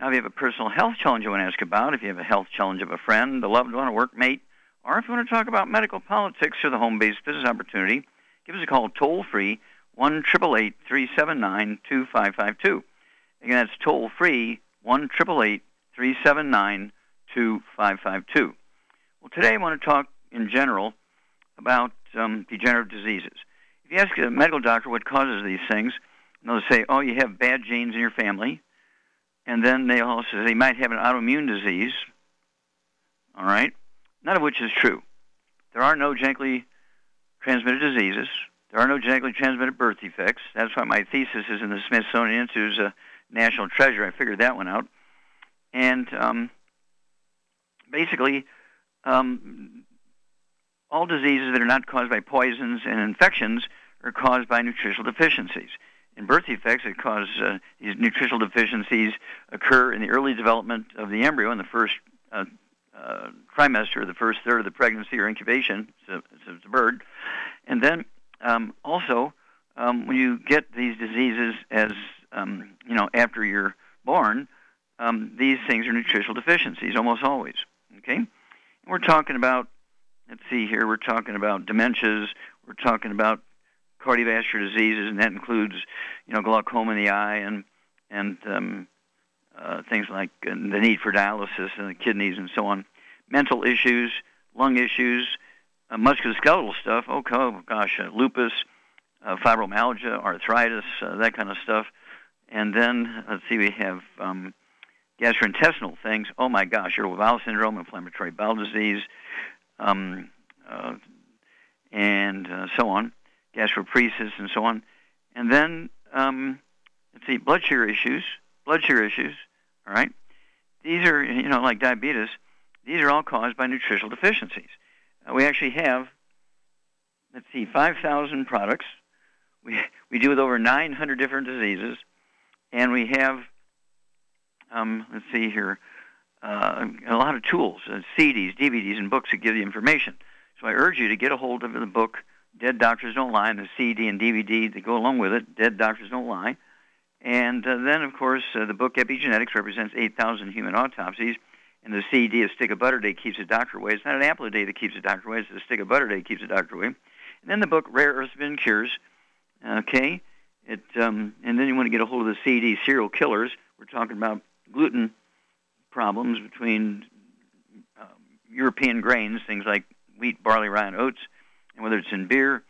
Now, if you have a personal health challenge you want to ask about, if you have a health challenge of a friend, a loved one, a workmate, or if you want to talk about medical politics or the home-based business opportunity, give us a call toll-free, 1-888-379-2552. Again, that's toll-free, 1-888-379-2552. Well, today I want to talk in general about um, degenerative diseases. If you ask a medical doctor what causes these things, they'll say, oh, you have bad genes in your family, and then they also say they might have an autoimmune disease, all right, none of which is true. There are no genetically transmitted diseases. There are no genetically transmitted birth defects. That's why my thesis is in the Smithsonian Institute's a national treasure. I figured that one out. And um, basically, um, all diseases that are not caused by poisons and infections are caused by nutritional deficiencies in birth defects that cause uh, these nutritional deficiencies occur in the early development of the embryo in the first uh, uh, trimester, the first third of the pregnancy or incubation, so, it's a bird. And then um, also, um, when you get these diseases as, um, you know, after you're born, um, these things are nutritional deficiencies almost always. Okay? And we're talking about, let's see here, we're talking about dementias, we're talking about cardiovascular diseases, and that includes, you know, glaucoma in the eye and and um, uh, things like uh, the need for dialysis in the kidneys and so on. Mental issues, lung issues, uh, musculoskeletal stuff. Oh, gosh, uh, lupus, uh, fibromyalgia, arthritis, uh, that kind of stuff. And then let's see, we have um, gastrointestinal things. Oh my gosh, irritable bowel syndrome, inflammatory bowel disease, um, uh, and uh, so on gastroparesis, and so on. And then, um, let's see, blood sugar issues, blood sugar issues, all right? These are, you know, like diabetes, these are all caused by nutritional deficiencies. Uh, we actually have, let's see, 5,000 products. We, we deal with over 900 different diseases, and we have, um, let's see here, uh, a lot of tools, uh, CDs, DVDs, and books that give you information. So I urge you to get a hold of the book Dead Doctors Don't Lie, and the CD and DVD that go along with it, Dead Doctors Don't Lie. And uh, then, of course, uh, the book Epigenetics represents 8,000 human autopsies, and the CD, A Stick of Butter Day Keeps a Doctor Away. It's not an apple a day that keeps a doctor away, it's a stick of butter day keeps a doctor away. And then the book Rare Earth Spin Cures, okay? It, um, and then you want to get a hold of the CD Serial Killers. We're talking about gluten problems between uh, European grains, things like wheat, barley, rye, and oats, whether it's in beer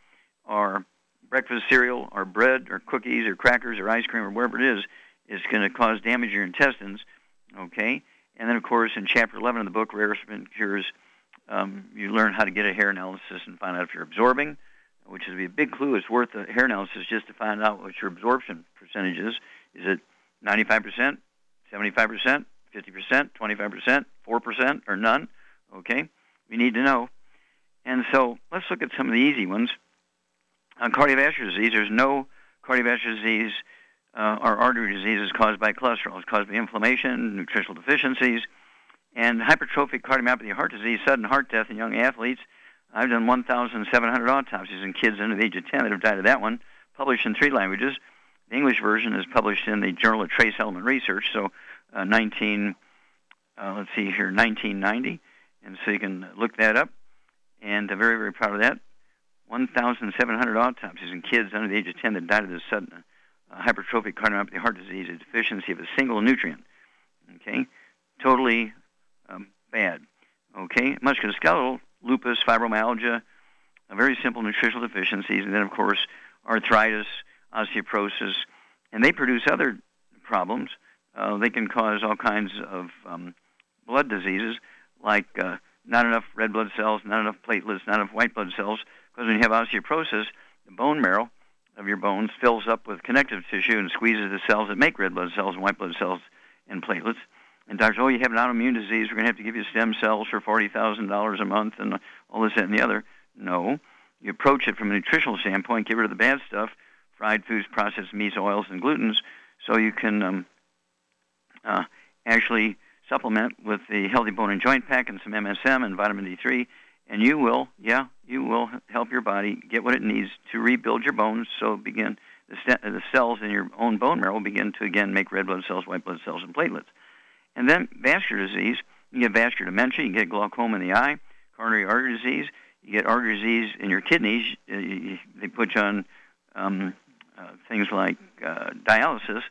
or breakfast cereal or bread or cookies or crackers or ice cream or whatever it is, is going to cause damage to your intestines. Okay? And then, of course, in Chapter 11 of the book, Rare Spin Cures, um, you learn how to get a hair analysis and find out if you're absorbing, which is a big clue. It's worth a hair analysis just to find out what your absorption percentage is. Is it 95%, 75%, 50%, 25%, 4%, or none? Okay? We need to know. And so let's look at some of the easy ones. On cardiovascular disease, there's no cardiovascular disease uh, or artery diseases caused by cholesterol. It's caused by inflammation, nutritional deficiencies, and hypertrophic cardiomyopathy, heart disease, sudden heart death in young athletes. I've done 1,700 autopsies in kids under the age of 10 that have died of that one, published in three languages. The English version is published in the Journal of Trace Element Research, so uh, 19, uh, let's see here, 1990, and so you can look that up and uh, very, very proud of that. 1,700 autopsies in kids under the age of 10 that died of this sudden uh, hypertrophic cardiomyopathy heart disease, a deficiency of a single nutrient. Okay, totally um, bad. Okay, musculoskeletal, lupus, fibromyalgia, very simple nutritional deficiencies, and then of course arthritis, osteoporosis, and they produce other problems. Uh, they can cause all kinds of um, blood diseases like uh, not enough red blood cells, not enough platelets, not enough white blood cells. Because when you have osteoporosis, the bone marrow of your bones fills up with connective tissue and squeezes the cells that make red blood cells and white blood cells and platelets. And doctors, oh, you have an autoimmune disease. We're going to have to give you stem cells for forty thousand dollars a month and all this that, and the other. No, you approach it from a nutritional standpoint. Get rid of the bad stuff, fried foods, processed meats, oils, and glutens, so you can um, uh, actually supplement with the Healthy Bone and Joint Pack and some MSM and vitamin D3, and you will, yeah, you will help your body get what it needs to rebuild your bones. So begin the, st- the cells in your own bone marrow will begin to again make red blood cells, white blood cells, and platelets. And then vascular disease, you get vascular dementia, you get glaucoma in the eye, coronary artery disease, you get artery disease in your kidneys. Uh, they put you on um, uh, things like uh, dialysis,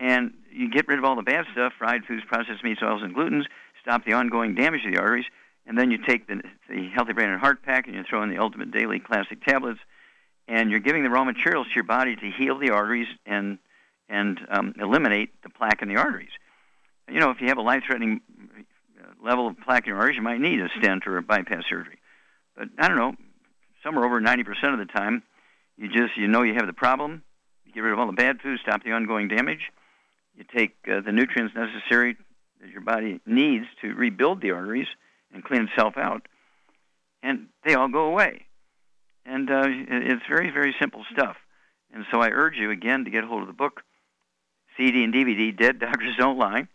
and you get rid of all the bad stuff, fried foods, processed meats, oils, and glutens, stop the ongoing damage to the arteries, and then you take the, the Healthy Brain and Heart Pack and you throw in the Ultimate Daily Classic tablets, and you're giving the raw materials to your body to heal the arteries and and um, eliminate the plaque in the arteries. You know, if you have a life-threatening uh, level of plaque in your arteries, you might need a stent or a bypass surgery. But I don't know, somewhere over 90% of the time, you just you know you have the problem. You get rid of all the bad foods, stop the ongoing damage, you take uh, the nutrients necessary that your body needs to rebuild the arteries and clean itself out, and they all go away. And uh, it's very, very simple stuff. And so I urge you again to get hold of the book, CD and DVD. Dead Doctors Don't Lie.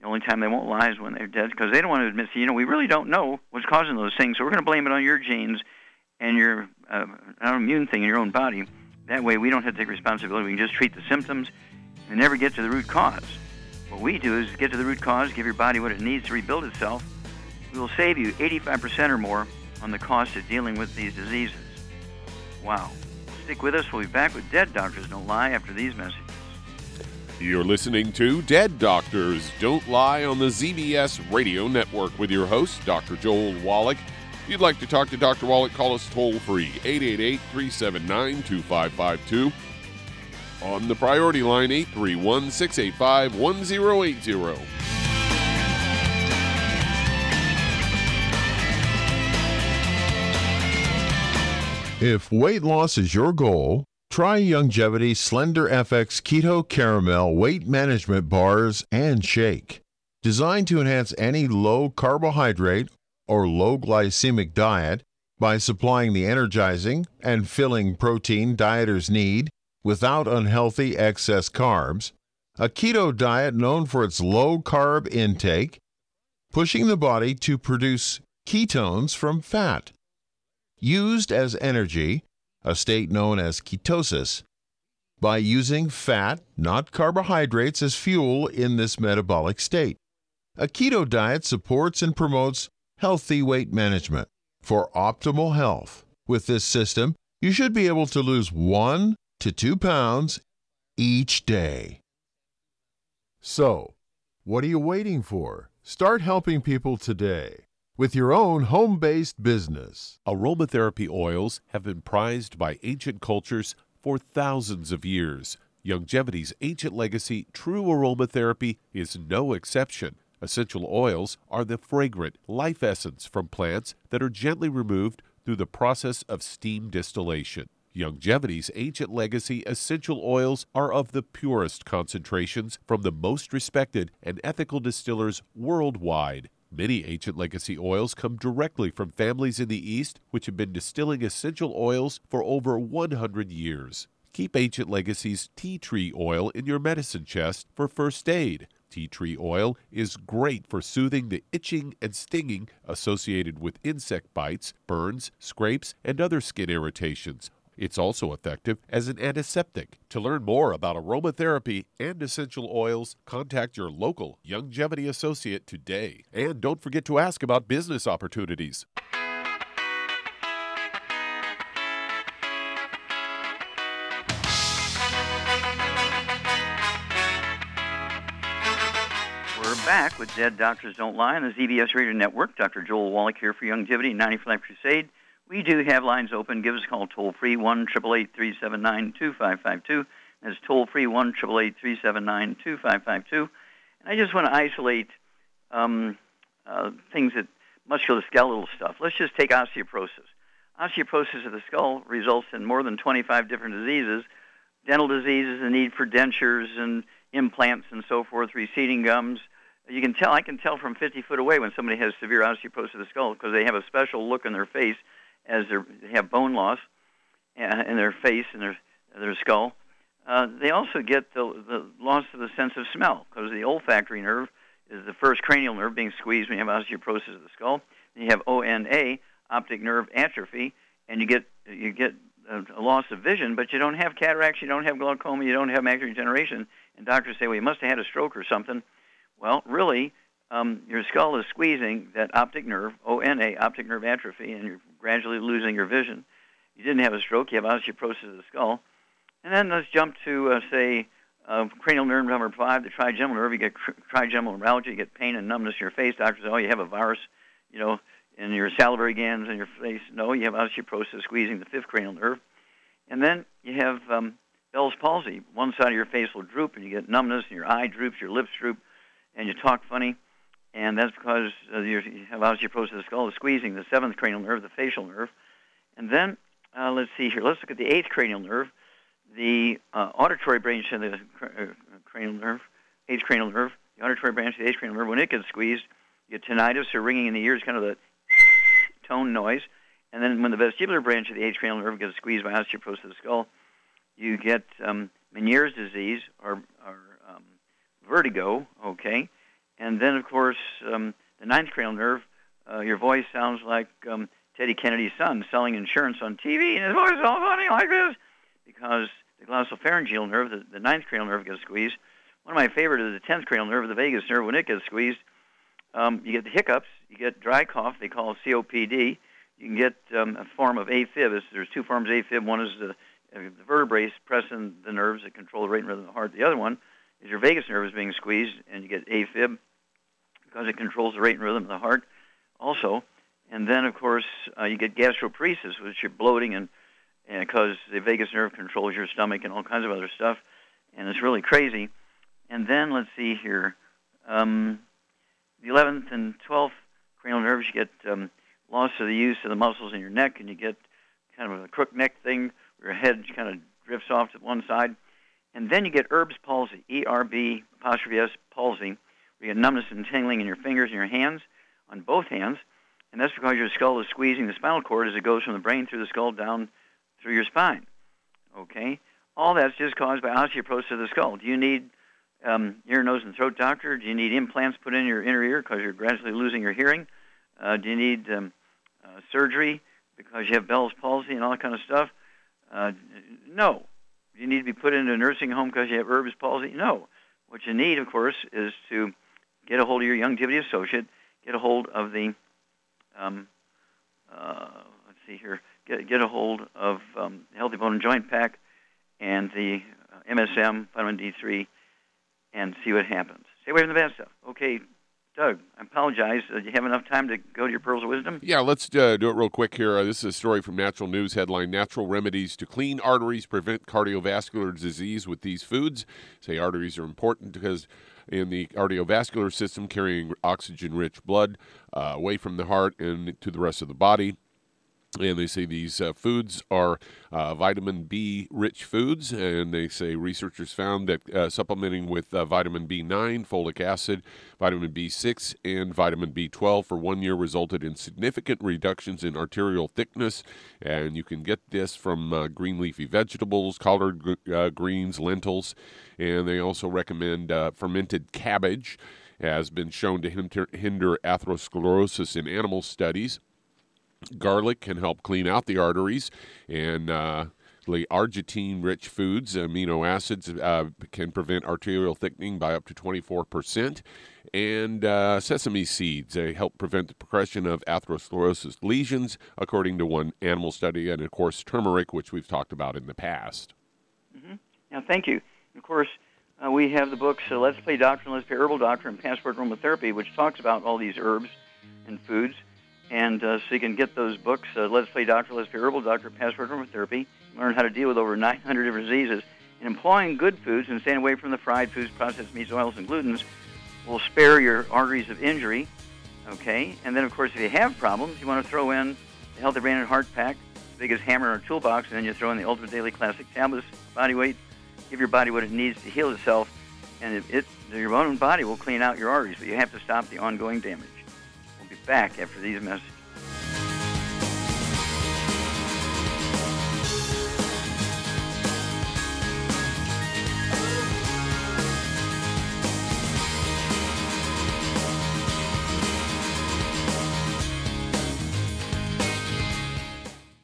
The only time they won't lie is when they're dead because they don't want to admit, you know, we really don't know what's causing those things, so we're going to blame it on your genes and your uh, autoimmune thing in your own body. That way, we don't have to take responsibility. We can just treat the symptoms and never get to the root cause. What we do is get to the root cause, give your body what it needs to rebuild itself. We will save you 85% or more on the cost of dealing with these diseases. Wow. Stick with us. We'll be back with Dead Doctors Don't Lie after these messages. You're listening to Dead Doctors Don't Lie on the ZBS Radio Network with your host, Dr. Joel Wallach. If you'd like to talk to Dr. Wallach, call us toll free, 888 379 2552 on the priority line 831 685 1080. If weight loss is your goal, try Youngevity Slender FX Keto Caramel Weight Management Bars and Shake. Designed to enhance any low carbohydrate or low glycemic diet by supplying the energizing and filling protein dieters need without unhealthy excess carbs, a keto diet known for its low carb intake, pushing the body to produce ketones from fat. Used as energy, a state known as ketosis, by using fat, not carbohydrates, as fuel in this metabolic state. A keto diet supports and promotes healthy weight management. For optimal health, with this system, you should be able to lose 1 to 2 pounds each day. So, what are you waiting for? Start helping people today with your own home based business. Aromatherapy oils have been prized by ancient cultures for thousands of years. Youngevity's ancient legacy, true aromatherapy, is no exception. Essential oils are the fragrant life essence from plants that are gently removed through the process of steam distillation. Youngevity's ancient legacy essential oils are of the purest concentrations from the most respected and ethical distillers worldwide. Many ancient legacy oils come directly from families in the East which have been distilling essential oils for over 100 years. Keep Ancient Legacy's tea tree oil in your medicine chest for first aid. Tea tree oil is great for soothing the itching and stinging associated with insect bites, burns, scrapes, and other skin irritations. It's also effective as an antiseptic. To learn more about aromatherapy and essential oils, contact your local Youngevity associate today. And don't forget to ask about business opportunities. We're back with Dead Doctors Don't Lie on the ZBS Radio Network. Dr. Joel Wallach here for Youngevity 95 Crusade. We do have lines open. Give us a call toll free 1 379 2552. That's toll free 1 379 2552. And I just want to isolate um, uh, things that musculoskeletal stuff. Let's just take osteoporosis. Osteoporosis of the skull results in more than 25 different diseases dental diseases, the need for dentures and implants and so forth, receding gums, you can tell. I can tell from 50 foot away when somebody has severe osteoporosis of the skull because they have a special look in their face as they have bone loss uh, in their face and their their skull. Uh, they also get the, the loss of the sense of smell because the olfactory nerve is the first cranial nerve being squeezed when you have osteoporosis of the skull. You have ONA, optic nerve atrophy, and you get you get a, a loss of vision, but you don't have cataracts, you don't have glaucoma, you don't have macular degeneration. And doctors say, well, you must have had a stroke or something. Well, really, um, your skull is squeezing that optic nerve, ONA, optic nerve atrophy, and you're gradually losing your vision. You didn't have a stroke, you have osteoporosis of the skull. And then let's jump to, uh, say, uh, cranial nerve number five, the trigeminal nerve. You get trigeminal neuralgia, you get pain and numbness in your face. Doctors say, oh, you have a virus, you know, in your salivary glands in your face. No, you have osteoporosis squeezing the fifth cranial nerve. And then you have um, Bell's palsy. One side of your face will droop, and you get numbness, and your eye droops, your lips droop and you talk funny, and that's because uh, you have osteoporosis of the skull, squeezing the seventh cranial nerve, the facial nerve. And then, uh, let's see here, let's look at the eighth cranial nerve, the uh, auditory branch of the cr- uh, cranial nerve, eighth cranial nerve, the auditory branch of the eighth cranial nerve, when it gets squeezed, you get tinnitus or ringing in the ears, kind of the tone noise. And then when the vestibular branch of the eighth cranial nerve gets squeezed by osteoporosis of the skull, you get um, Meniere's disease or, or vertigo, okay? And then, of course, um, the ninth cranial nerve, uh, your voice sounds like um, Teddy Kennedy's son selling insurance on TV, and his voice is all funny like this because the glossopharyngeal nerve, the, the ninth cranial nerve, gets squeezed. One of my favorite is the tenth cranial nerve, the vagus nerve. When it gets squeezed, um, you get the hiccups, you get dry cough. They call it COPD. You can get um, a form of AFib. There's two forms of AFib. One is the, uh, the vertebrae pressing the nerves that control the rate and rhythm of the heart. The other one is your vagus nerve is being squeezed, and you get AFib because it controls the rate and rhythm of the heart also. And then, of course, uh, you get gastroparesis, which you're bloating, and because the vagus nerve controls your stomach and all kinds of other stuff, and it's really crazy. And then, let's see here, um, the 11th and 12th cranial nerves, you get um, loss of the use of the muscles in your neck, and you get kind of a crook neck thing where your head kind of drifts off to one side. And then you get Erb's palsy, E-R-B apostrophe S palsy, you get numbness and tingling in your fingers and your hands, on both hands. And that's because your skull is squeezing the spinal cord as it goes from the brain through the skull down through your spine. Okay? All that's just caused by osteoporosis of the skull. Do you need um, ear, nose, and throat doctor? Do you need implants put in your inner ear because you're gradually losing your hearing? Uh, do you need um, uh, surgery because you have Bell's palsy and all that kind of stuff? Uh, no Do you need to be put into a nursing home because you have Erb's palsy? No. What you need, of course, is to get a hold of your Youngevity associate, get a hold of the, um, uh, let's see here, get, get a hold of um, Healthy Bone and Joint Pack and the uh, MSM, vitamin D3, and see what happens. Stay away from the bad stuff. Okay, Doug, I apologize. Uh, do you have enough time to go to your pearls of wisdom? Yeah, let's uh, do it real quick here. Uh, this is a story from Natural News headline Natural remedies to clean arteries prevent cardiovascular disease with these foods. Say arteries are important because in the cardiovascular system, carrying oxygen rich blood uh, away from the heart and to the rest of the body. And they say these uh, foods are uh, vitamin B rich foods. And they say researchers found that uh, supplementing with uh, vitamin B9, folic acid, vitamin B6, and vitamin B12 for one year resulted in significant reductions in arterial thickness. And you can get this from uh, green leafy vegetables, collard uh, greens, lentils. And they also recommend fermented cabbage, has been shown to hinder, hinder atherosclerosis in animal studies. Garlic can help clean out the arteries, and uh, arginine rich foods, amino acids, uh, can prevent arterial thickening by up to 24%. And uh, sesame seeds they help prevent the progression of atherosclerosis lesions, according to one animal study. And of course, turmeric, which we've talked about in the past. Mm-hmm. Yeah, thank you. Of course, uh, we have the books uh, Let's Play Doctor and Let's Play Herbal Doctor and Passport Aromatherapy, which talks about all these herbs and foods. And uh, so you can get those books, uh, Let's Play Doctor, Let's Play Herbal Doctor, Passport Aromatherapy, learn how to deal with over 900 different diseases. And employing good foods and staying away from the fried foods, processed meats, oils, and glutens will spare your arteries of injury. Okay? And then, of course, if you have problems, you want to throw in the Healthy Brain and Heart Pack, the biggest hammer in our toolbox, and then you throw in the Ultimate Daily Classic Tablets, body weight, give your body what it needs to heal itself, and it, it your own body will clean out your arteries, but you have to stop the ongoing damage. Back after these messages.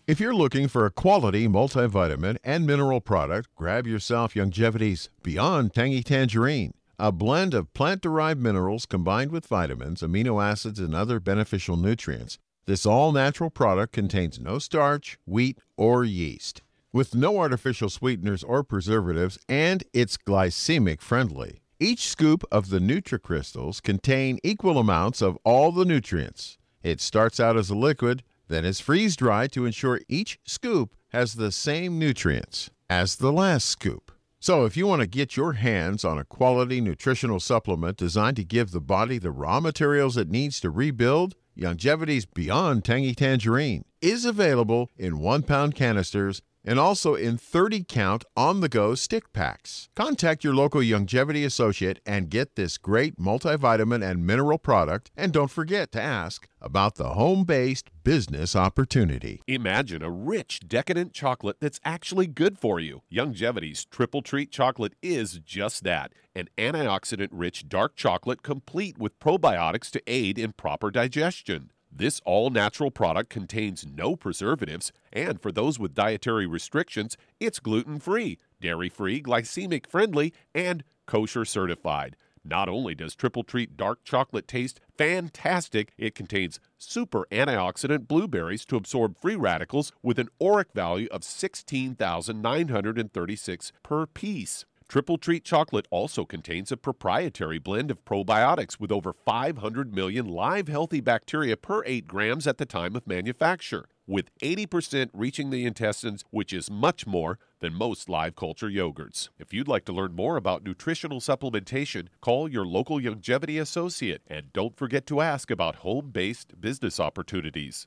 If you're looking for a quality multivitamin and mineral product, grab yourself Youngevity's Beyond Tangy Tangerine, a blend of plant derived minerals combined with vitamins, amino acids, and other beneficial nutrients. This all natural product contains no starch, wheat, or yeast, with no artificial sweeteners or preservatives, and it's glycemic friendly. Each scoop of the NutriCrystals contain equal amounts of all the nutrients. It starts out as a liquid then is freeze dried to ensure each scoop has the same nutrients as the last scoop. So, if you want to get your hands on a quality nutritional supplement designed to give the body the raw materials it needs to rebuild, Youngevity's Beyond Tangy Tangerine. Is available in one pound canisters and also in 30 count on the go stick packs. Contact your local Youngevity associate and get this great multivitamin and mineral product. And don't forget to ask about the home based business opportunity. Imagine a rich, decadent chocolate that's actually good for you. Youngevity's Triple Treat chocolate is just that an antioxidant rich dark chocolate complete with probiotics to aid in proper digestion. This all natural product contains no preservatives, and for those with dietary restrictions, it's gluten free, dairy free, glycemic friendly, and kosher certified. Not only does Triple Treat dark chocolate taste fantastic, it contains super antioxidant blueberries to absorb free radicals with an ORAC value of 16,936 per piece. Triple Treat chocolate also contains a proprietary blend of probiotics with over 500 million live healthy bacteria per 8 grams at the time of manufacture, with 80% reaching the intestines, which is much more than most live culture yogurts. If you'd like to learn more about nutritional supplementation, call your local Youngevity associate and don't forget to ask about home based business opportunities.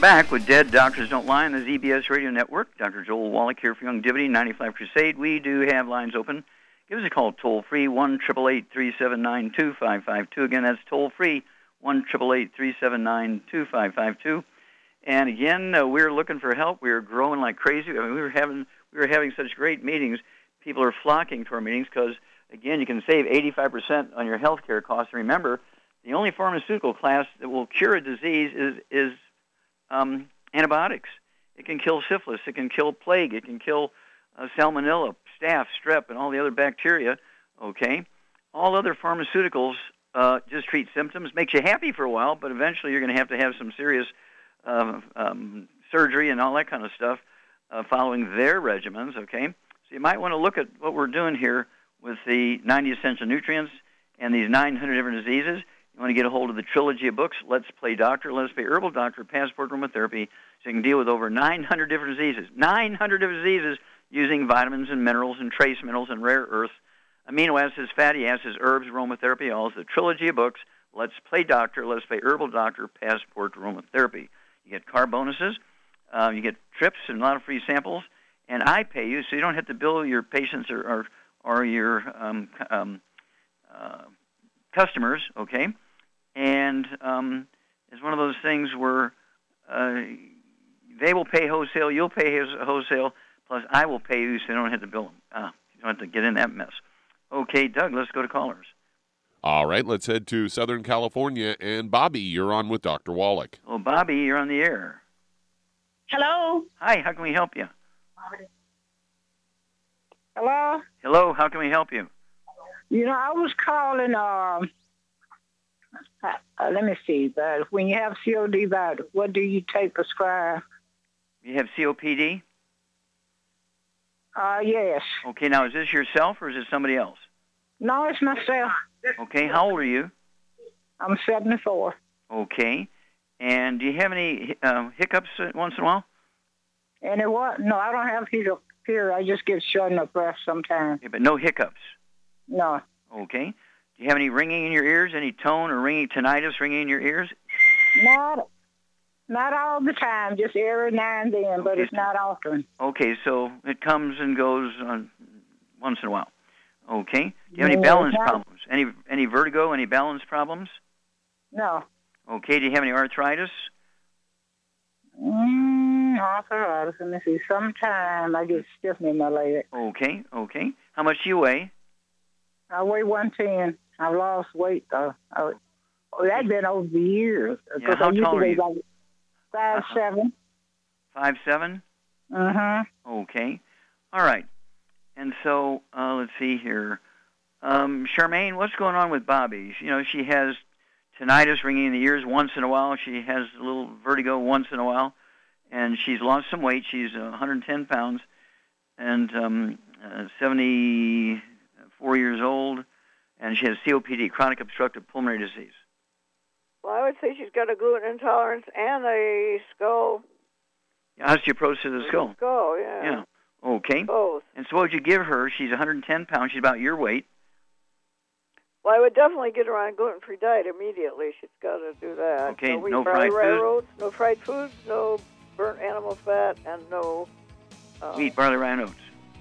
Back with Dead Doctors Don't Lie on the ZBS Radio Network. Dr. Joel Wallach here for Youngevity 95 Crusade. We do have lines open. Give us a call toll free, 1 379 2552. Again, that's toll free, 1 379 2552. And again, uh, we're looking for help. We're growing like crazy. I mean, we were having we were having such great meetings. People are flocking to our meetings because, again, you can save 85% on your health care costs. Remember, the only pharmaceutical class that will cure a disease is is um, antibiotics. It can kill syphilis. It can kill plague. It can kill uh, salmonella, staph, strep, and all the other bacteria. Okay, all other pharmaceuticals uh, just treat symptoms, makes you happy for a while, but eventually you're going to have to have some serious uh, um, surgery and all that kind of stuff uh, following their regimens. Okay, so you might want to look at what we're doing here with the 90 essential nutrients and these 900 different diseases. You want to get a hold of the trilogy of books, Let's Play Doctor, Let's Play Herbal Doctor, Passport Aromatherapy, so you can deal with over 900 different diseases. 900 different diseases using vitamins and minerals and trace minerals and rare earths, amino acids, fatty acids, herbs, aromatherapy, all the trilogy of books, Let's Play Doctor, Let's Play Herbal Doctor, Passport Aromatherapy. You get car bonuses, uh, you get trips and a lot of free samples, and I pay you, so you don't have to bill your patients or, or, or your um, um, uh, customers, okay? And um, it's one of those things where uh, they will pay wholesale, you'll pay wholesale, plus I will pay you so you don't have to bill them. Uh, you don't have to get in that mess. Okay, Doug, let's go to callers. All right, let's head to Southern California. And Bobby, you're on with Dr. Wallach. Oh, Bobby, you're on the air. Hello. Hi, how can we help you? Hello. Hello, how can we help you? You know, I was calling. Um, uh, uh, let me see. But when you have COD, what do you take prescribed? You have COPD? Uh, yes. Okay, now is this yourself or is it somebody else? No, it's myself. Okay, how old are you? I'm 74. Okay, and do you have any uh, hiccups once in a while? Any what? No, I don't have hiccups here. I just get short of breath sometimes. Okay, but no hiccups? No. Okay. Do you have any ringing in your ears, any tone or ringing tinnitus ringing in your ears? Not, not all the time, just every now and then, but it's not often. Okay, so it comes and goes on once in a while. Okay. Do you have any balance problems? Any any vertigo? Any balance problems? No. Okay. Do you have any arthritis? Mm, arthritis. Let me see. Sometime I get stiffness in my leg. Okay. Okay. How much do you weigh? I weigh 110. I've lost weight, though. I, oh, that's been over the years. Yeah, how I used tall to you? like five Uh-huh. seven. Five seven. Mm-hmm. Okay. All right. And so uh, let's see here. Um, Charmaine, what's going on with Bobby? You know, she has tinnitus ringing in the ears once in a while. She has a little vertigo once in a while, and she's lost some weight. She's uh, 110 pounds and um, uh, 74 years old, and she has COPD, chronic obstructive pulmonary disease. Well, I would say she's got a gluten intolerance and a skull. Osteoporosis of the skull. Skull, yeah. Yeah. Okay. Both. And so what would you give her? She's 110 pounds. She's about your weight. Well, I would definitely get her on a gluten-free diet immediately. She's got to do that. Okay, no wheat no fried food? railroads, no fried foods, no burnt animal fat, and no. Uh, Wheat, barley, rye, and oats.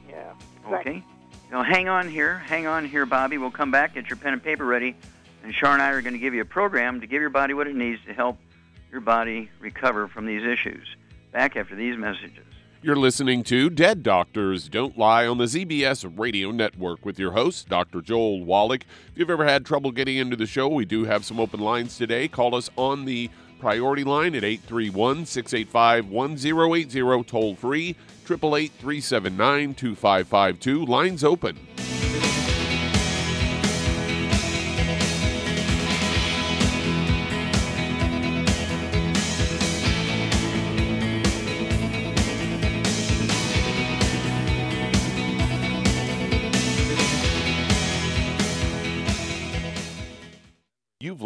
Yeah. Okay. Now hang on here, hang on here, Bobby. We'll come back. Get your pen and paper ready, and Char and I are going to give you a program to give your body what it needs to help your body recover from these issues. Back after these messages. You're listening to Dead Doctors Don't Lie on the ZBS Radio Network with your host, Dr. Joel Wallach. If you've ever had trouble getting into the show, we do have some open lines today. Call us on the priority line at 831 685 1080, toll free, 888 379 2552. Lines open.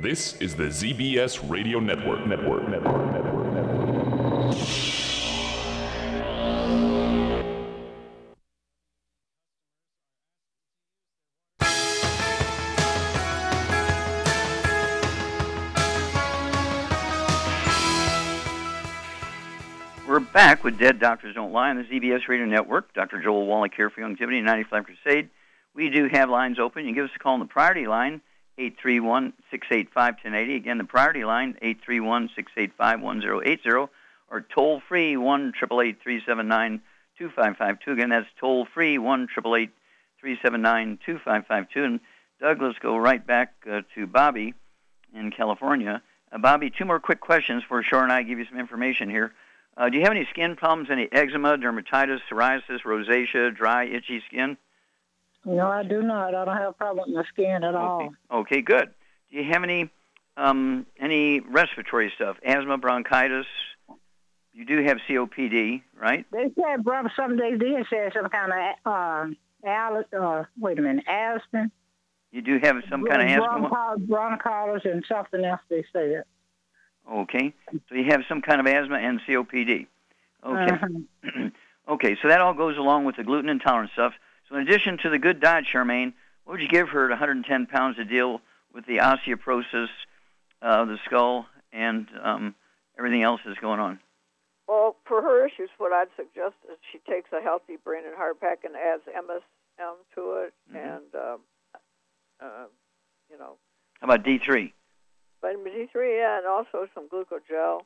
This is the ZBS Radio Network. Network. Network. Network. Network. We're back with Dead Doctors Don't Lie on the ZBS Radio Network. Dr. Joel Wallach here for Youngevity 95 Crusade. We do have lines open. You can give us a call on the priority line, 831-685-1080. Again, the priority line, 831-685-1080, or toll-free, 1-888-379-2552. Again, that's toll-free, 1-888-379-2552. And Doug, let's go right back uh, to Bobby in California. Uh, Bobby, two more quick questions before Char and I give you some information here. Uh, do you have any skin problems, any eczema, dermatitis, psoriasis, rosacea, dry, itchy skin? No, I do not. I don't have a problem with my skin at all. Okay, good. Do you have any um, any respiratory stuff? Asthma, bronchitis? You do have COPD, right? They said, brother, some they did say some kind of uh, al- uh, wait a minute, asthma. You do have some kind of asthma. Bronchi- bronchitis and something else they said. Okay, so you have some kind of asthma and COPD. Okay. Uh-huh. okay, so that all goes along with the gluten intolerance stuff. So in addition to the good diet, Charmaine, what would you give her at 110 pounds to deal with the osteoporosis uh, of the skull and um, everything else that's going on? Well, for her issues, what I'd suggest is she takes a healthy brain and heart pack and adds MSM to it, Mm-hmm. and um, uh, you know, How about D3? vitamin D3, yeah, and also some glucogel.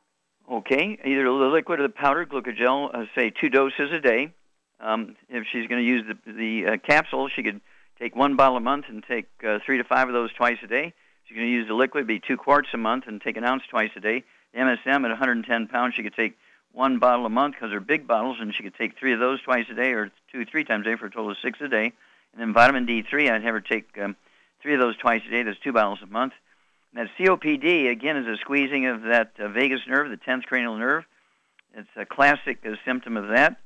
Okay, either the liquid or the powdered glucogel, uh, say two doses a day. Um, if she's going to use the, the uh, capsule, she could take one bottle a month and take uh, three to five of those twice a day. If she's going to use the liquid, be two quarts a month and take an ounce twice a day. The MSM at 110 pounds, she could take one bottle a month because they're big bottles, and she could take three of those twice a day or two, three times a day for a total of six a day. And then vitamin D3, I'd have her take um, three of those twice a day. That's two bottles a month. And that COPD, again, is a squeezing of that uh, vagus nerve, the 10th cranial nerve. It's a classic uh, symptom of that.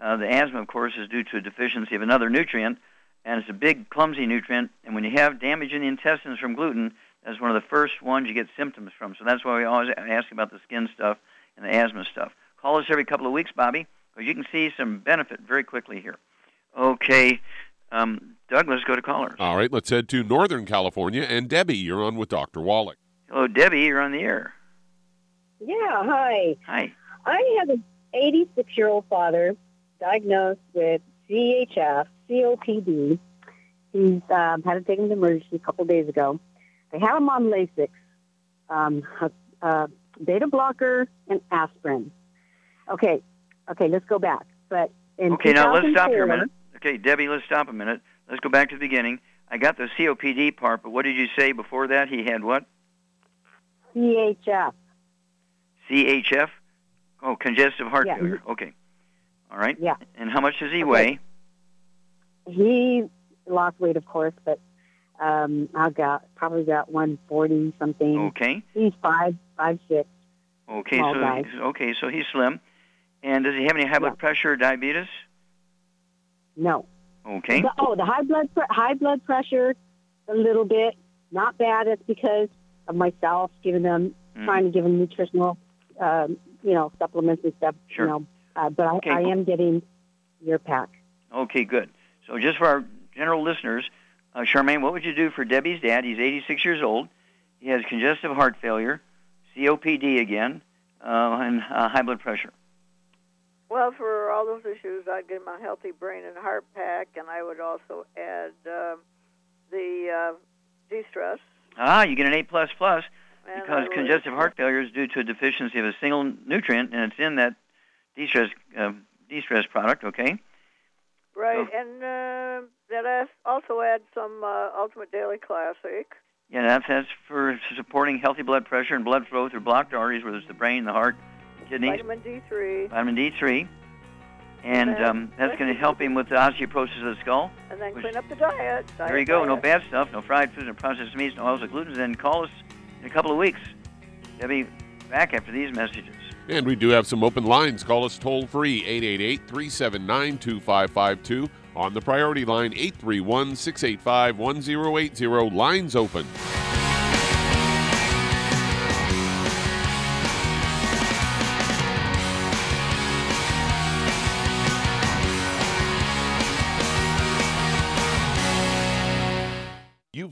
Uh, the asthma, of course, is due to a deficiency of another nutrient, and it's a big, clumsy nutrient. And when you have damage in the intestines from gluten, that's one of the first ones you get symptoms from. So that's why we always ask about the skin stuff and the asthma stuff. Call us every couple of weeks, Bobby, because you can see some benefit very quickly here. Okay, um, Doug, let's go to callers. All right, let's head to Northern California. And Debbie, you're on with Dr. Wallach. Hello, Debbie, you're on the air. Yeah, hi. Hi. I have an 86 year old father diagnosed with CHF, COPD. He's um, had to take him to emergency a couple days ago. They have him on Lasix, um, a, a beta blocker, and aspirin. Okay, okay, let's go back. But in Okay, now let's stop here a minute. Okay, Debbie, let's stop a minute. Let's go back to the beginning. I got the COPD part, but what did you say before that? He had what? CHF. CHF? Oh, congestive heart Yeah. failure. Okay. All right. Yeah. And how much does he weigh? He lost weight, of course, but um, I got probably got 140 something. Okay. He's five, five six. Okay, so guy. okay, so he's slim. And does he have any high blood pressure or diabetes? No. Okay. The- oh, the high blood pre- high blood pressure, a little bit. Not bad. It's because of myself giving them, Mm. trying to give them nutritional, um, you know, supplements and stuff. Sure. You know, uh, but I, Okay. I am getting your pack. Okay, good. So just for our general listeners, uh, Charmaine, what would you do for Debbie's dad? He's 86 years old. He has congestive heart failure, COPD again, uh, and uh, high blood pressure. Well, for all those issues, I'd give him a healthy brain and heart pack, and I would also add uh, the uh, de-stress. Ah, you get an A plus plus plus because congestive heart failure is due to a deficiency of a single nutrient, and it's in that de-stress uh, de-stress product. Okay. Right, and uh, then I also add some uh, Ultimate Daily Classic. Yeah, that's that's for supporting healthy blood pressure and blood flow through blocked arteries, whether it's the brain, the heart, kidneys. Vitamin D3, vitamin D3, and um, that's going to help him with the osteoporosis of the skull. and then clean up the diet. There you go. No bad stuff. No fried foods, no processed meats, no oils, no gluten. Then call us in a couple of weeks. Be back after these messages. And we do have some open lines. Call us toll free 888 379 2552. On the priority line 831 685 1080. Lines open.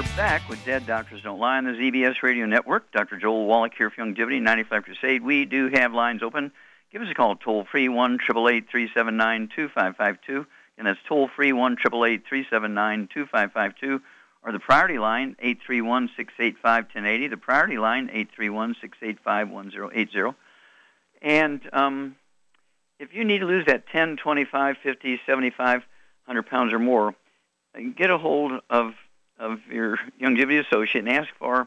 We're back with Dead Doctors Don't Lie on the ZBS Radio Network. Dr. Joel Wallach here for Youngevity, 95 Crusade. We do have lines open. Give us a call, toll free, 1 379 2552. And that's toll free, 1 379 2552. Or the priority line, 831 685 1080. The priority line, 831 685 1080. And um, if you need to lose that 10, 25, 50, 75, 100 pounds or more, get a hold of of your Youngevity associate and ask for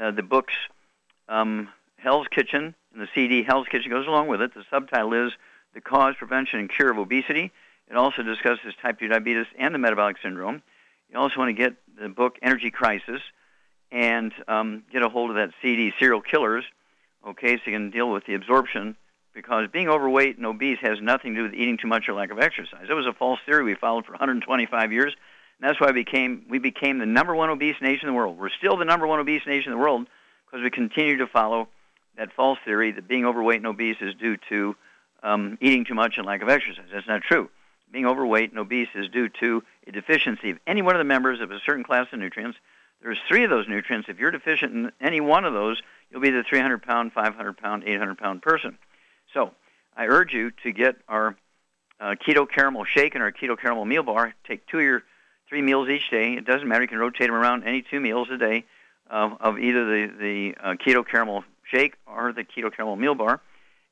uh, the books um, Hell's Kitchen and the CD Hell's Kitchen goes along with it. The subtitle is The Cause, Prevention, and Cure of Obesity. It also discusses type 2 diabetes and the metabolic syndrome. You also want to get the book Energy Crisis and um, get a hold of that CD Serial Killers, okay, so you can deal with the absorption because being overweight and obese has nothing to do with eating too much or lack of exercise. It was a false theory we followed for 125 years, and that's why we became we became the number one obese nation in the world. We're still the number one obese nation in the world because we continue to follow that false theory that being overweight and obese is due to um, eating too much and lack of exercise. That's not true. Being overweight and obese is due to a deficiency of any one of the members of a certain class of nutrients. There's three of those nutrients. If you're deficient in any one of those, you'll be the 300 pound, 500 pound, 800 pound person. So I urge you to get our uh, keto caramel shake and our keto caramel meal bar. Take two of your three meals each day. It doesn't matter. You can rotate them around any two meals a day uh, of either the, the uh, keto caramel shake or the keto caramel meal bar.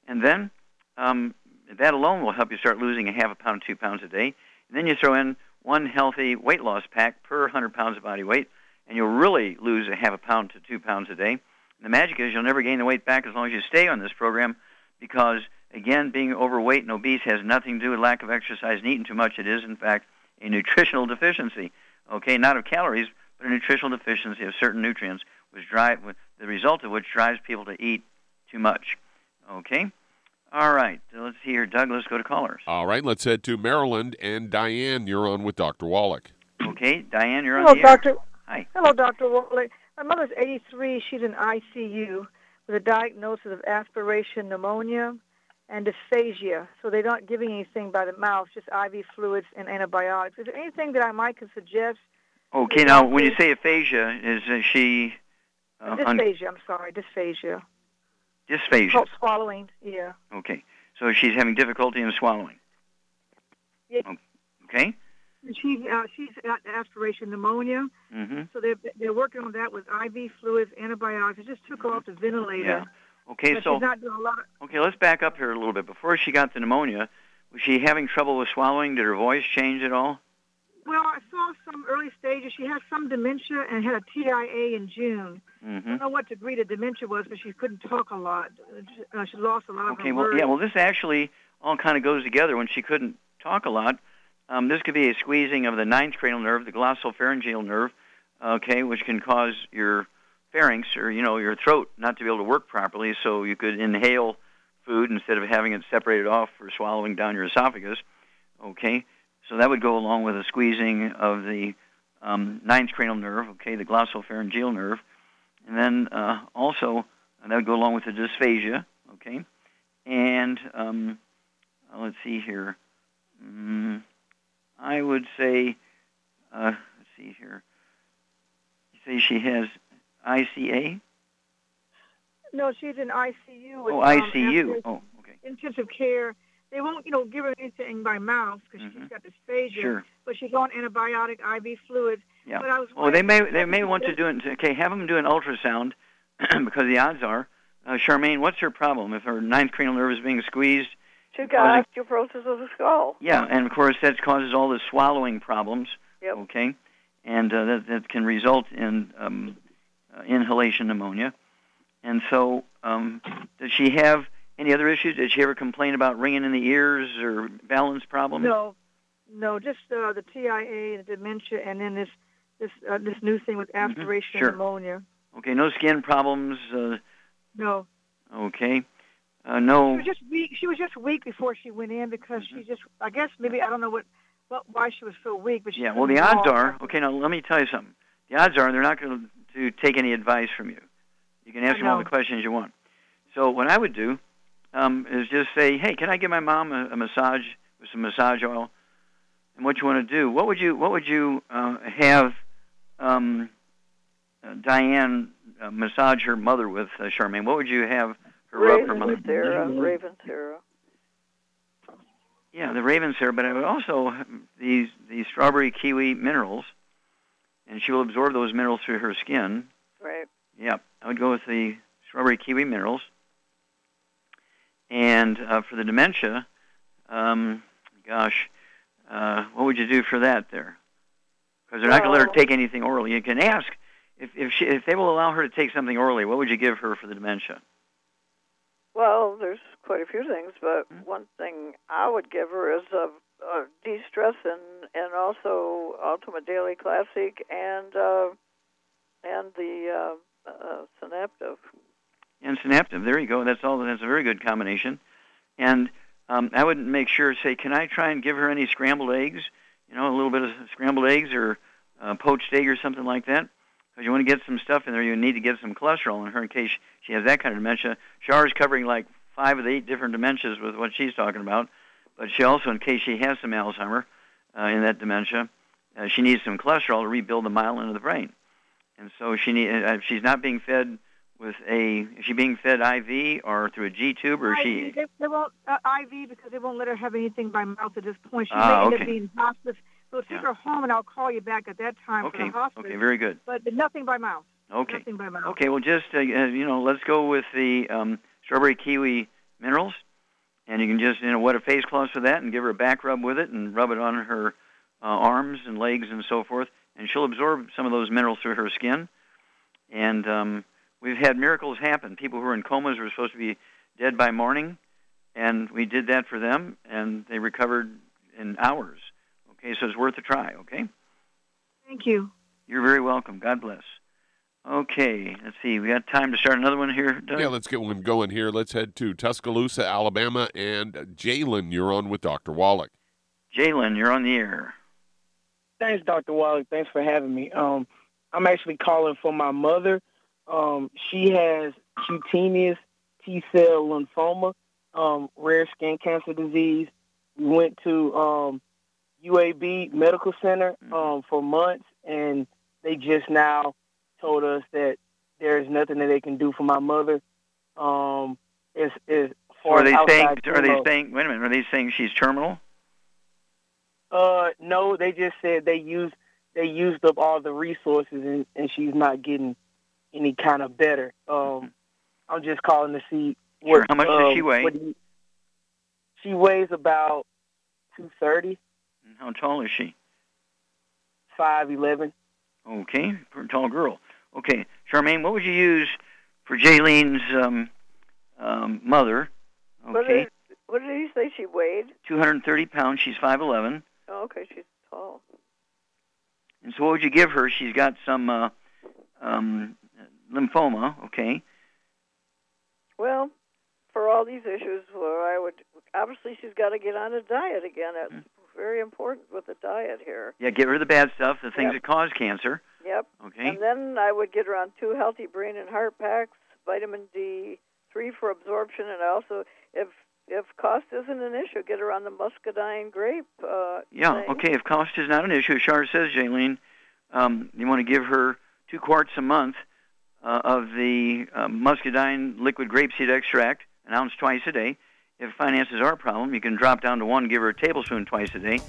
And then um, that alone will help you start losing a half a pound, two pounds a day. And then you throw in one healthy weight loss pack per 100 pounds of body weight, and you'll really lose a half a pound to two pounds a day. And the magic is you'll never gain the weight back as long as you stay on this program because, again, being overweight and obese has nothing to do with lack of exercise and eating too much. It is, in fact, a nutritional deficiency. Okay, not of calories, but a nutritional deficiency of certain nutrients, which drive the result of which drives people to eat too much. Okay. All right. Let's hear here, Doug. Let's go to callers. All right. Let's head to Maryland and Diane. You're on with Dr. Wallach. Okay, Diane, you're Hello, on the Doctor. air. Hi. Hello, Doctor Wallach. My mother's 83. She's in ICU with a diagnosis of aspiration pneumonia and dysphagia. So they're not giving anything by the mouth, just IV fluids and antibiotics. Is there anything that I might could suggest? Okay. Now, when you say aphasia, is she uh, dysphagia. I'm sorry, dysphagia. dysphagia? Oh, swallowing. Yeah. Okay. So she's having difficulty in swallowing. Yeah. Okay. She's uh, she's got aspiration pneumonia. Mm-hmm. So they're they're working on that with IV fluids, antibiotics. It just took her off the ventilator. Yeah. Okay. But So she's not doing a lot. Of, okay, let's back up here a little bit. Before she got the pneumonia, was she having trouble with swallowing? Did her voice change at all? well, I saw some early stages. She had some dementia and had a TIA in June. I Mm-hmm. don't know what degree the dementia was, but she couldn't talk a lot. Uh, she lost a lot of Okay. her Well, words. yeah. Well, this actually all kind of goes together. When she couldn't talk a lot, um, this could be a squeezing of the ninth cranial nerve, the glossopharyngeal nerve. Okay, which can cause your pharynx or you know your throat not to be able to work properly, so you could inhale food instead of having it separated off for swallowing down your esophagus. Okay, so that would go along with a squeezing of the um, ninth cranial nerve. Okay, the glossopharyngeal nerve, and then uh, also uh, that would go along with the dysphagia. Okay, and um, uh, let's see here. Mm, I would say, uh, let's see here. You say she has ICA? No, she's in ICU. With, Oh, um, ICU. after Oh, okay. Intensive care. They won't, you know, give her anything by mouth because she's got dysphagia. Mm-hmm. Sure. But she's on antibiotic, IV fluids. Yeah. But I was Oh, they may they may want to do it. Okay, have them do an ultrasound because the odds are. Uh, Charmaine, what's her problem? If her ninth cranial nerve is being squeezed, She got osteoporosis of the skull. yeah, and of course that causes all the swallowing problems. Yep. Okay, and uh, that that can result in um, uh, inhalation pneumonia. And so, um, does she have any other issues? Did she ever complain about ringing in the ears or balance problems? No, no, just uh, the TIA and dementia, and then this this uh, this new thing with aspiration Mm-hmm. Sure. pneumonia. Okay, no skin problems. Uh, No, okay, uh, she no. was just weak. She was just weak before she went in because Mm-hmm. she just. I guess maybe I don't know what, what why she was so weak, but she Yeah, well, the odds are, okay, now let me tell you something. The odds are they're not going to take any advice from you. You can ask them all the questions you want. So, what I would do um, is just say, hey, can I give my mom a, a massage with some massage oil? And what you want to do, what would you, what would you uh, have um, uh, Diane uh, massage her mother with, uh, Charmaine? What would you have her rub her mother? Ravensara, Raven Sarah. Yeah, the raven's hair, but I would also these these strawberry kiwi minerals, and she will absorb those minerals through her skin. Right. Yep, I would go with the strawberry kiwi minerals. And uh, for the dementia, um, gosh, uh, what would you do for that there? Because they're not going to let her take anything orally. You can ask if if she if they will allow her to take something orally. What would you give her for the dementia? Well, there's quite a few things, but Hmm? one thing I would give her is a, a de-stress and and also Ultimate Daily Classic and uh, and the uh, uh, Synaptive. And synaptive. There you go. That's all. That's a very good combination. And um, I would make sure, say, can I try and give her any scrambled eggs? You know, a little bit of scrambled eggs or uh, poached egg or something like that. Because you want to get some stuff in there. You need to get some cholesterol in her in case she has that kind of dementia. Char's covering like five of the eight different dementias with what she's talking about. But she also, in case she has some Alzheimer uh, in that dementia, uh, she needs some cholesterol to rebuild the myelin of the brain. And so she need, uh, she's not being fed with a is she being fed IV or through a G tube or is she? They, they won't uh, IV because they won't let her have anything by mouth at this point. She Ah, may end up being hospice. We'll take Yeah. her home and I'll call you back at that time for Okay, the hospice. okay, very good. But nothing by mouth. Okay. Nothing by mouth. Okay, well, just uh, uh, you know, let's go with the um, strawberry kiwi minerals, and you can just you know wet a face cloth for that, and give her a back rub with it, and rub it on her uh, arms and legs and so forth, and she'll absorb some of those minerals through her skin. And um, we've had miracles happen. People who were in comas were supposed to be dead by morning, and we did that for them, and they recovered in hours. Okay, so it's worth a try. Okay. Thank you. You're very welcome. God bless. Okay, let's see. We got time to start another one here. Doug? Yeah, let's get one going here. Let's head to Tuscaloosa, Alabama, and Jalen, you're on with Dr. Wallach. Jalen, you're on the air. Thanks, Dr. Wallach. Thanks for having me. Um, I'm actually calling for my mother. Um, she has cutaneous T-cell lymphoma, um, rare skin cancer disease. We went to um, UAB Medical Center um, for months, and they just now told us that there's nothing that they can do for my mother. Um, as, as So are they saying? Are they saying? Wait a minute. Are they saying she's terminal? Uh, no, they just said they used they used up all the resources and, and she's not getting any kind of better. Um, I'm just calling to see what. Sure. How much does um, she weigh? what you- she weighs about two thirty, How tall is she? five eleven. Okay, tall girl. Okay, Charmaine, what would you use for Jalen's um, um, mother? What Okay, did, what did he say she weighed? 230 pounds. She's 5'11. Oh, okay, she's tall. And so, what would you give her? She's got some uh, um, lymphoma. Okay, Well, for all these issues, well, I would obviously she's got to get on a diet again. That's Mm-hmm. very important with the diet here. yeah, get rid of the bad stuff, the things Yep. that cause cancer. Yep. Okay. And then I would get her on two healthy brain and heart packs, vitamin D three for absorption, and I also if if cost isn't an issue, get her on the muscadine grape. Uh, Yeah, thing. okay. If cost is not an issue, as Char says, Jaylene, um, you want to give her two quarts a month uh, of the uh, muscadine liquid grapeseed extract, an ounce twice a day. If finances are a problem, you can drop down to one, give her a tablespoon twice a day.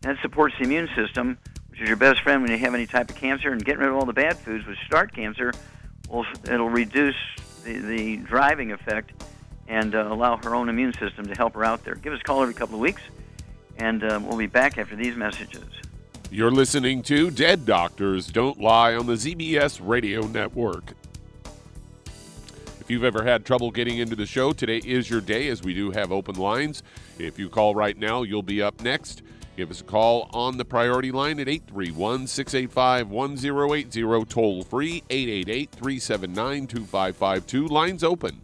That supports the immune system, which is your best friend when you have any type of cancer. And getting rid of all the bad foods, which start cancer, will it'll reduce the, the driving effect and uh, allow her own immune system to help her out there. Give us a call every couple of weeks and uh, we'll be back after these messages. You're listening to Dead Doctors Don't Lie on the ZBS Radio Network. If you've ever had trouble getting into the show, today is your day as we do have open lines. If you call right now, you'll be up next. Give us a call on the priority line at 831 685 1080, toll free 888 379 2552. Lines open.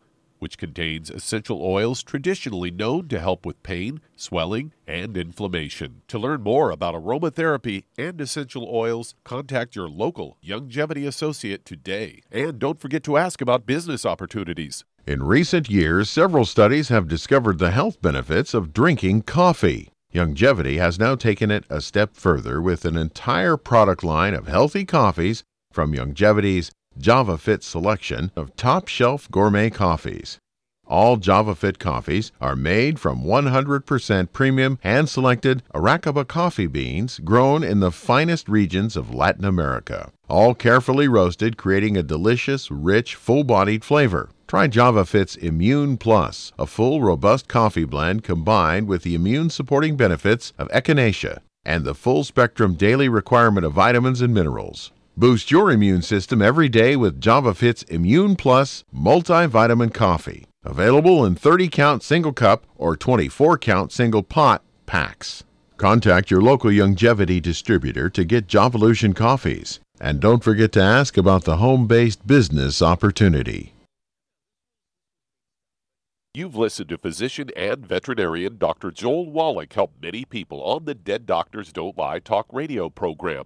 which contains essential oils traditionally known to help with pain, swelling, and inflammation. To learn more about aromatherapy and essential oils, contact your local Youngevity associate today. And don't forget to ask about business opportunities. In recent years, several studies have discovered the health benefits of drinking coffee. Youngevity has now taken it a step further with an entire product line of healthy coffees from Youngevity's JavaFit selection of top shelf gourmet coffees. All JavaFit coffees are made from 100% premium hand selected Arabica coffee beans grown in the finest regions of Latin America, all carefully roasted, creating a delicious, rich, full bodied flavor. Try JavaFit's Immune Plus, a full, robust coffee blend combined with the immune supporting benefits of echinacea and the full spectrum daily requirement of vitamins and minerals. Boost your immune system every day with JavaFit's Immune Plus multivitamin coffee. Available in 30 count single cup or 24 count single pot packs. Contact your local Youngevity distributor to get Javalution coffees. And don't forget to ask about the home based business opportunity. You've listened to physician and veterinarian Dr. Joel Wallach help many people on the Dead Doctors Don't Lie talk radio program.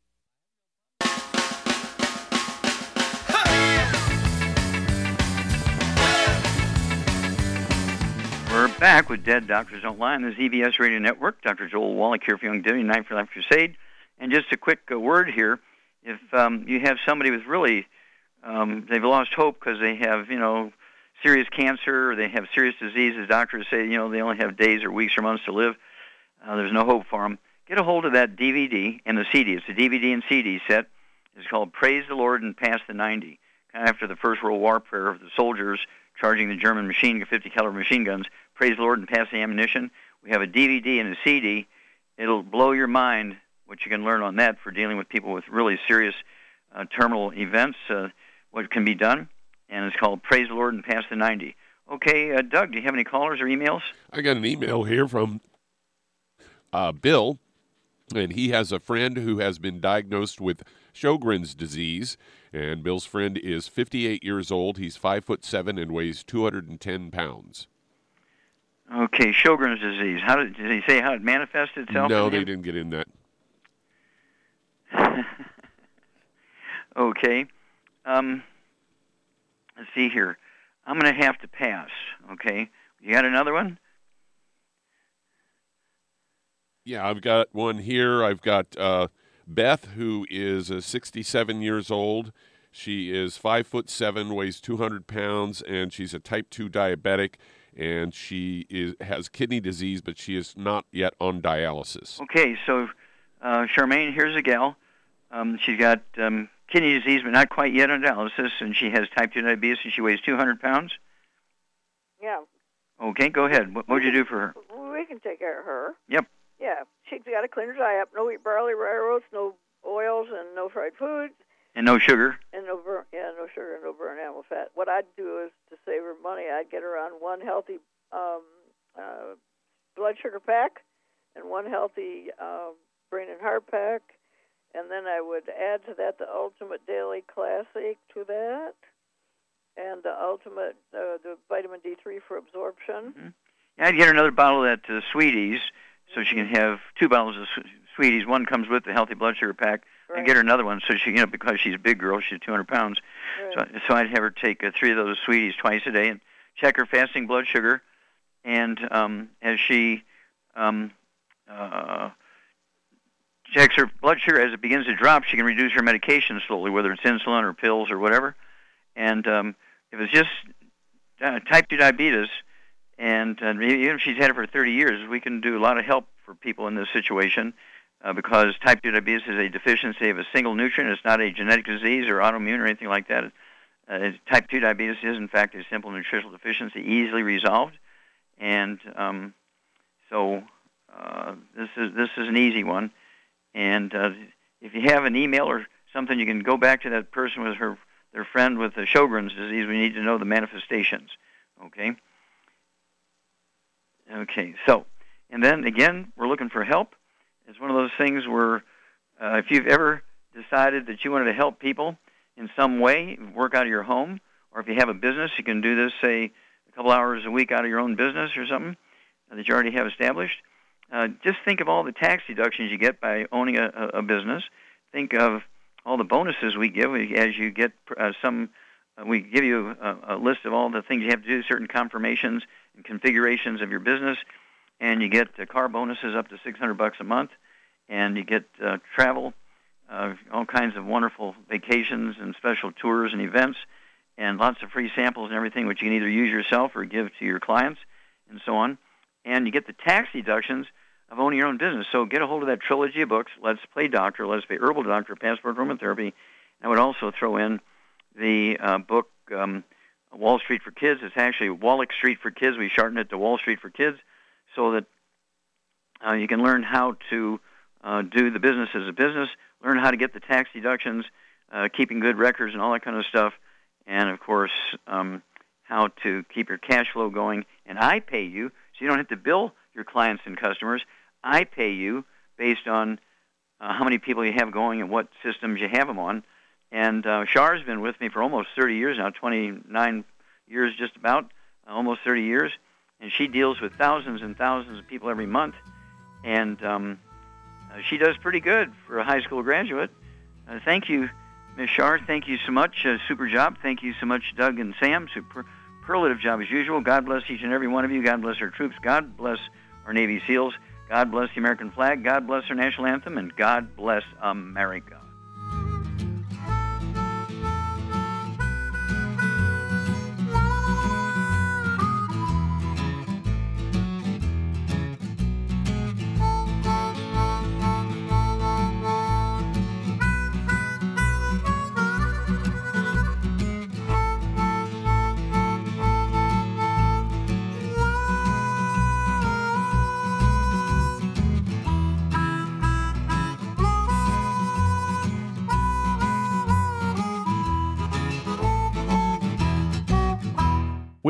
Back with Dead Doctors Don't Lie on the ZBS Radio Network. Dr. Joel Wallach here for Youngevity 90 for Life Crusade. And just a quick uh, word here: if um, you have somebody with really um, they've lost hope because they have you know serious cancer or they have serious diseases, doctors say you know they only have days or weeks or months to live. Uh, there's no hope for them. Get a hold of that DVD and the CD. It's a DVD and CD set. It's called Praise the Lord and Pass the 90. Kind of after the First World War prayer of the soldiers charging the German machine 50 caliber machine guns. Praise the Lord and pass the ammunition. We have a DVD and a CD. It'll blow your mind what you can learn on that for dealing with people with really serious uh, terminal events. Uh, what can be done, and it's called Praise the Lord and Pass the 90. Okay, uh, Doug, do you have any callers or emails? I got an email here from uh, Bill, and he has a friend who has been diagnosed with Sjogren's disease. And Bill's friend is 58 years old. He's five foot seven and weighs 210 pounds. Okay, Sjogren's disease. How did, did he say how it manifests itself? No, they him? didn't get in that. okay. Um, let's see here. I'm going to have to pass. Okay. You got another one? Yeah, I've got one here. I've got uh, Beth, who is uh, 67 years old. She is five foot seven, weighs 200 pounds, and she's a type 2 diabetic. And she is has kidney disease, but she is not yet on dialysis. Okay, so uh, Charmaine, here's a gal. Um, she's got um, kidney disease, but not quite yet on dialysis, and she has type 2 diabetes, and she weighs 200 pounds. Yeah, Okay, go ahead. What would you do for her? we can take care of her. Yep. Yeah, she's got to clean her diet up. No wheat, barley, rye oats, no oils, and no fried foods, And no sugar. and no burn, yeah, no sugar, no burnt animal fat. What I'd do is to save her money, I'd get her on one healthy um, uh, blood sugar pack and one healthy um, brain and heart pack, and then I would add to that the Ultimate Daily Classic to that, and the Ultimate uh, the vitamin D3 for absorption. Yeah, I'd get her another bottle of that uh, Sweeties, so she can have two bottles of Sweeties. One comes with the healthy blood sugar pack, and get her another one so she, you know, because she's a big girl, she's 200 pounds. So, so I'd have her take uh, three of those Sweeties twice a day and check her fasting blood sugar. And um, as she um, uh, checks her blood sugar, as it begins to drop, she can reduce her medication slowly, whether it's insulin or pills or whatever. And um, if it's just uh, type 2 diabetes, and uh, even if she's had it for 30 years, we can do a lot of help for people in this situation. Uh, because type 2 diabetes is a deficiency of a single nutrient. It's not a genetic disease or autoimmune or anything like that. Uh, type 2 diabetes is, in fact, a simple nutritional deficiency, easily resolved. And um, so uh, this is this is an easy one. And uh, if you have an email or something, you can go back to that person with her their friend with the Sjogren's disease. We need to know the manifestations. Okay. Okay. So, and then again, we're looking for help. It's one of those things where uh, if you've ever decided that you wanted to help people in some way, work out of your home, or if you have a business, you can do this, say, a couple hours a week out of your own business or something that you already have established. Uh, just think of all the tax deductions you get by owning a, a business. Think of all the bonuses we give as you get uh, some. Uh, we give you a, a list of all the things you have to do, certain confirmations and configurations of your business, and you get uh, car bonuses up to 600 bucks a month, and you get uh, travel, uh, all kinds of wonderful vacations and special tours and events, and lots of free samples and everything, which you can either use yourself or give to your clients, and so on. And you get the tax deductions of owning your own business. So get a hold of that trilogy of books, Let's Play Doctor, Let's Play Herbal Doctor, Passport Aromatherapy. I would also throw in the uh, book um, Wall Street for Kids. It's actually Wallach Street for Kids. We shortened it to Wall Street for Kids so that uh, you can learn how to uh, do the business as a business, learn how to get the tax deductions, uh, keeping good records and all that kind of stuff, and of course, um, how to keep your cash flow going. And I pay you, so you don't have to bill your clients and customers. I pay you based on uh, how many people you have going and what systems you have them on. And uh, Char's been with me for almost 30 years now, 29 years just about, uh, almost 30 years. And she deals with thousands and thousands of people every month. And um, uh, she does pretty good for a high school graduate. Uh, thank you, Ms. Char. Thank you so much. Uh, super job. Thank you so much, Doug and Sam. Superlative job as usual. God bless each and every one of you. God bless our troops. God bless our Navy SEALs. God bless the American flag. God bless our national anthem. And God bless America.